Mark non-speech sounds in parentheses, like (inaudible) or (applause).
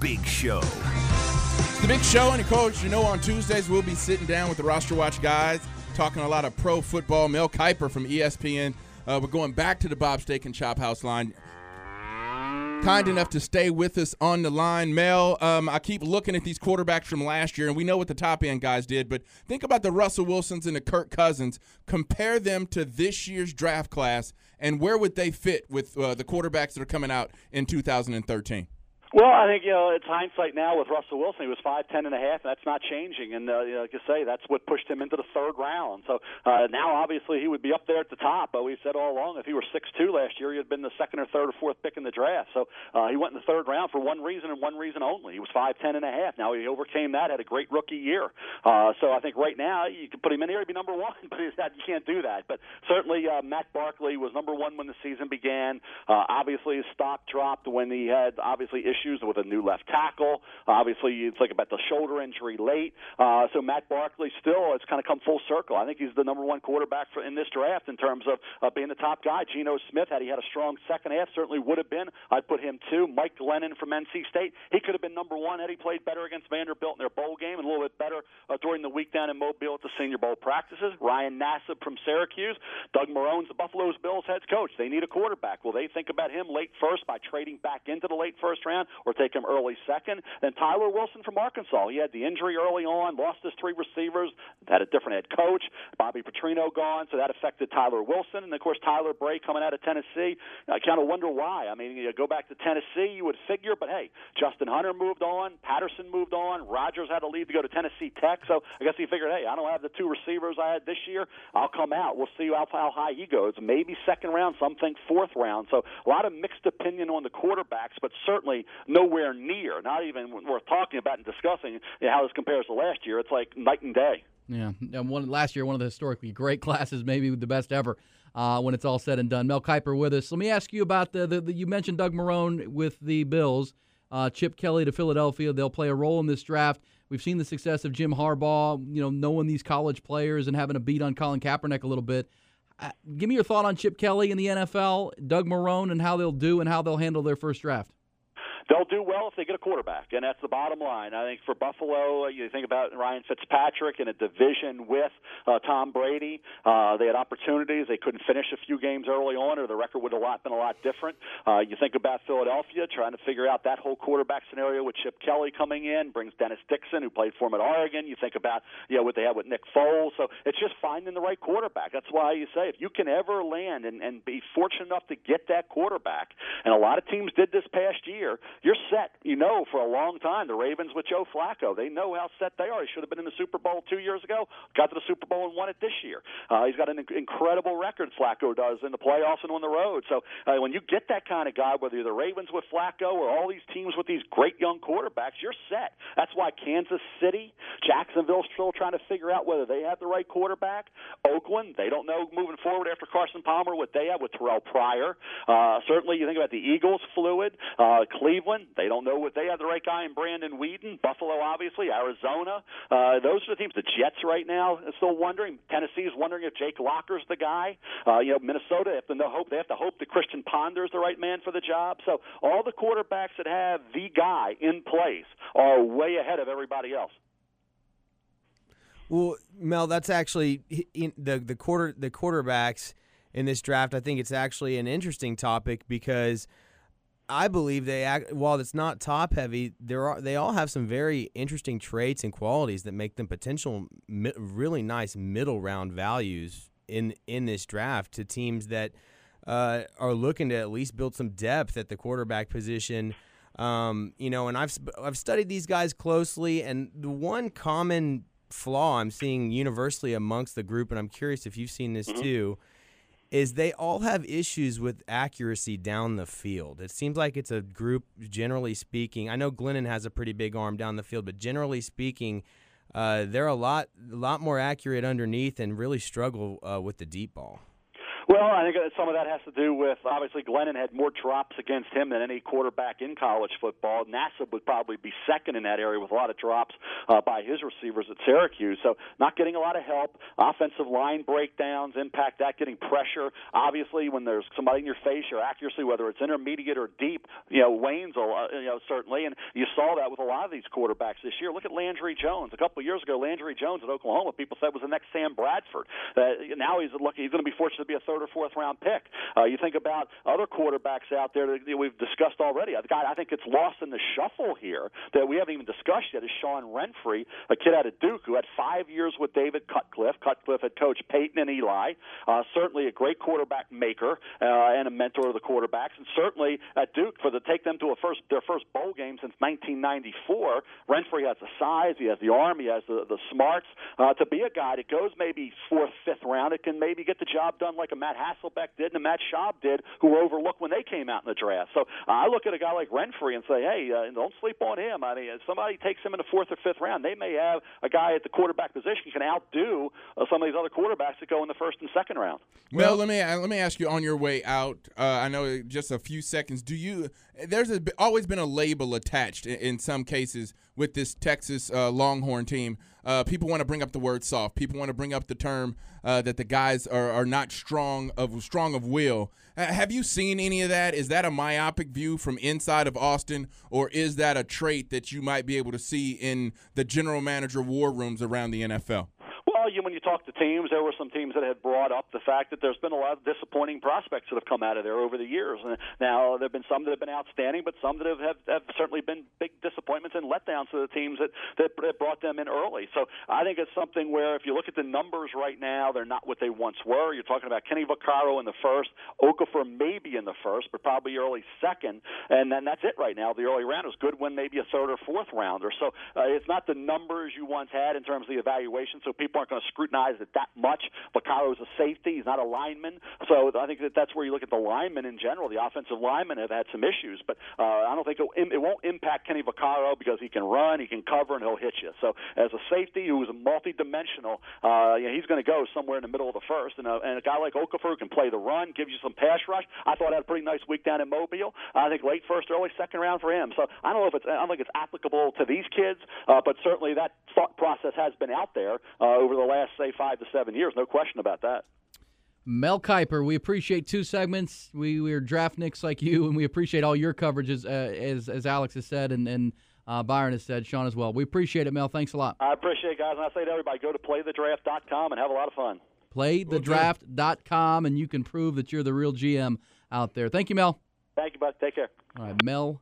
Big Show. It's the Big Show, and coach, you know, on Tuesdays we'll be sitting down with the roster watch guys, talking a lot of pro football. Mel Kiper from ESPN. Uh, we're going back to the Bob Steak and Chop House line. Kind enough to stay with us on the line. Mel, um, I keep looking at these quarterbacks from last year, and we know what the top end guys did, but think about the Russell Wilsons and the Kirk Cousins. Compare them to this year's draft class, and where would they fit with uh, the quarterbacks that are coming out in 2013? Well, I think you know it's hindsight now with Russell Wilson. He was five ten and a half. And that's not changing, and uh, you know, like I say, that's what pushed him into the third round. So uh, now, obviously, he would be up there at the top. But we said all along, if he were six two last year, he'd been the second or third or fourth pick in the draft. So uh, he went in the third round for one reason and one reason only. He was five ten and a half. Now he overcame that, had a great rookie year. Uh, so I think right now you can put him in here, he'd be number one. (laughs) But he's not, you can't do that. But certainly, uh, Matt Barkley was number one when the season began. Uh, obviously, his stock dropped when he had obviously issues with a new left tackle. Obviously, you think about the shoulder injury late. Uh, so Matt Barkley still has kind of come full circle. I think he's the number one quarterback for, in this draft in terms of uh, being the top guy. Geno Smith, had he had a strong second half, certainly would have been. I'd put him two. Mike Glennon from NC State, he could have been number one had he played better against Vanderbilt in their bowl game and a little bit better uh, during the week down in Mobile at the Senior Bowl practices. Ryan Nassib from Syracuse. Doug Marrone's the Buffalo Bills head coach. They need a quarterback. Will they think about him late first by trading back into the late first round or take him early second? Then Tyler Wilson from Arkansas. He had the injury early on, lost his three receivers, had a different head coach. Bobby Petrino gone, so that affected Tyler Wilson. And of course, Tyler Bray coming out of Tennessee. I kind of wonder why. I mean, you go back to Tennessee, you would figure, but hey, Justin Hunter moved on, Patterson moved on, Rogers had to leave to go to Tennessee Tech. So I guess he figured, hey, I don't have the two receivers I had this year. I'll come out. We'll see how, how high he goes. Maybe second round, some think fourth round. So a lot of mixed opinion on the quarterbacks, but certainly nowhere near, not even worth talking about and discussing you know, how this compares to last year. It's like night and day. Yeah, one last year, one of the historically great (laughs) classes, maybe the best ever. Uh, when it's all said and done, Mel Kiper with us. Let me ask you about the, the, the you mentioned Doug Marrone with the Bills, uh, Chip Kelly to Philadelphia. They'll play a role in this draft. We've seen the success of Jim Harbaugh, you know, knowing these college players and having a beat on Colin Kaepernick a little bit. Uh, give me your thought on Chip Kelly in the NFL, Doug Marrone, and how they'll do and how they'll handle their first draft they'll do well if they get a quarterback, and that's the bottom line. I think for Buffalo, you think about Ryan Fitzpatrick in a division with uh, Tom Brady. Uh, they had opportunities; they couldn't finish a few games early on, or the record would have been a lot different. Uh, you think about Philadelphia trying to figure out that whole quarterback scenario with Chip Kelly coming in, brings Dennis Dixon, who played for him at Oregon. You think about you know what they had with Nick Foles. So it's just finding the right quarterback. That's why you say if you can ever land and, and be fortunate enough to get that quarterback, and a lot of teams did this past year you're set. You know, for a long time, the Ravens with Joe Flacco, they know how set they are. He should have been in the Super Bowl two years ago, got to the Super Bowl and won it this year. Uh, he's got an incredible record, Flacco does, in the playoffs and on the road. So uh, when you get that kind of guy, whether you're the Ravens with Flacco or all these teams with these great young quarterbacks, you're set. That's why Kansas City, Jacksonville's still trying to figure out whether they have the right quarterback. Oakland, they don't know moving forward after Carson Palmer what they have with Terrell Pryor. Uh, certainly, you think about the Eagles, fluid. Uh, Cleveland, they don't know what they have the right guy in Brandon Weeden. Buffalo, obviously, Arizona. Uh, those are the teams. The Jets right now are still wondering. Tennessee's wondering if Jake Locker's the guy. Uh, you know, Minnesota have to hope they have to hope that Christian Ponder is the right man for the job. So all the quarterbacks that have the guy in place are way ahead of everybody else. Well, Mel, that's actually the the quarter the quarterbacks in this draft. I think it's actually an interesting topic because I believe they act while it's not top heavy. There are they all have some very interesting traits and qualities that make them potential really nice middle round values in in this draft to teams that uh, are looking to at least build some depth at the quarterback position. Um, you know, and I've I've studied these guys closely, and the one common flaw I'm seeing universally amongst the group, and I'm curious if you've seen this mm-hmm. too is they all have issues with accuracy down the field. It seems like it's a group, generally speaking. I know Glennon has a pretty big arm down the field, but generally speaking, uh, they're a lot, a lot more accurate underneath and really struggle uh, with the deep ball. Well, I think some of that has to do with obviously Glennon had more drops against him than any quarterback in college football. Nassib would probably be second in that area with a lot of drops uh, by his receivers at Syracuse. So not getting a lot of help. Offensive line breakdowns impact that. Getting pressure. Obviously, when there's somebody in your face, your accuracy, whether it's intermediate or deep, you know, wanes a lot. You know, certainly, and you saw that with a lot of these quarterbacks this year. Look at Landry Jones. A couple of years ago, Landry Jones at Oklahoma, people said was the next Sam Bradford. Uh, now he's lucky. He's going to be fortunate to be a third or fourth round pick. Uh, you think about other quarterbacks out there that we've discussed already. A guy I think it's lost in the shuffle here that we haven't even discussed yet is Sean Renfree, a kid out of Duke who had five years with David Cutcliffe. Cutcliffe had coached Peyton and Eli. Uh, certainly a great quarterback maker uh, and a mentor of the quarterbacks, and certainly at Duke for the take them to a first their first bowl game since 1994. Renfree has the size, he has the arm, he has the the smarts uh, to be a guy that goes maybe fourth, fifth round. It can maybe get the job done like a Matt Hasselbeck did and a Matt Schaub did, who were overlooked when they came out in the draft. So uh, I look at a guy like Renfree and say, hey, uh, don't sleep on him. I mean, if somebody takes him in the fourth or fifth round, they may have a guy at the quarterback position who can outdo uh, some of these other quarterbacks that go in the first and second round. Mel, let me uh, let me ask you on your way out. Uh, I know just a few seconds. Do you? There's a, always been a label attached in, in some cases with this Texas uh, Longhorn team. Uh, people want to bring up the word soft. People want to bring up the term uh, that the guys are, are not strong of strong of will. Uh, have you seen any of that? Is that a myopic view from inside of Austin, or is that a trait that you might be able to see in the general manager war rooms around the NFL? You, when you talk to teams, there were some teams that had brought up the fact that there's been a lot of disappointing prospects that have come out of there over the years. And now there have been some that have been outstanding, but some that have, have, have certainly been big disappointments and letdowns to the teams that, that that brought them in early. So I think it's something where if you look at the numbers right now, they're not what they once were. You're talking about Kenny Vaccaro in the first, Okafor maybe in the first, but probably early second, and then that's it right now. The early round is good when maybe a third or fourth rounder. So uh, it's not the numbers you once had in terms of the evaluation. So people aren't going to scrutinize it that much. Vaccaro's a safety; he's not a lineman. So I think that that's where you look at the linemen in general. The offensive linemen have had some issues, but uh, I don't think it, won't impact Kenny Vaccaro because he can run, he can cover, and he'll hit you. So as a safety who's multi-dimensional, uh, you he's going to go somewhere in the middle of the first. And a, and a guy like Okafor can play the run, gives you some pass rush. I thought had a pretty nice week down in Mobile. I think late first, early second round for him. So I don't know if it's I don't think it's applicable to these kids, uh, but certainly that thought process has been out there uh, over the last say five to seven years. No question about that. Mel Kiper, we appreciate two segments. We we're draft nicks like you, and we appreciate all your coverages, uh, as as Alex has said, and and uh, Byron has said, Sean as well. We appreciate it, Mel. Thanks a lot. I appreciate it, guys. And I say to everybody, go to playthedraft.com and have a lot of fun. Playthedraft.com, and you can prove that you're the real GM out there. Thank you, Mel. Thank you, bud. Take care. All right, Mel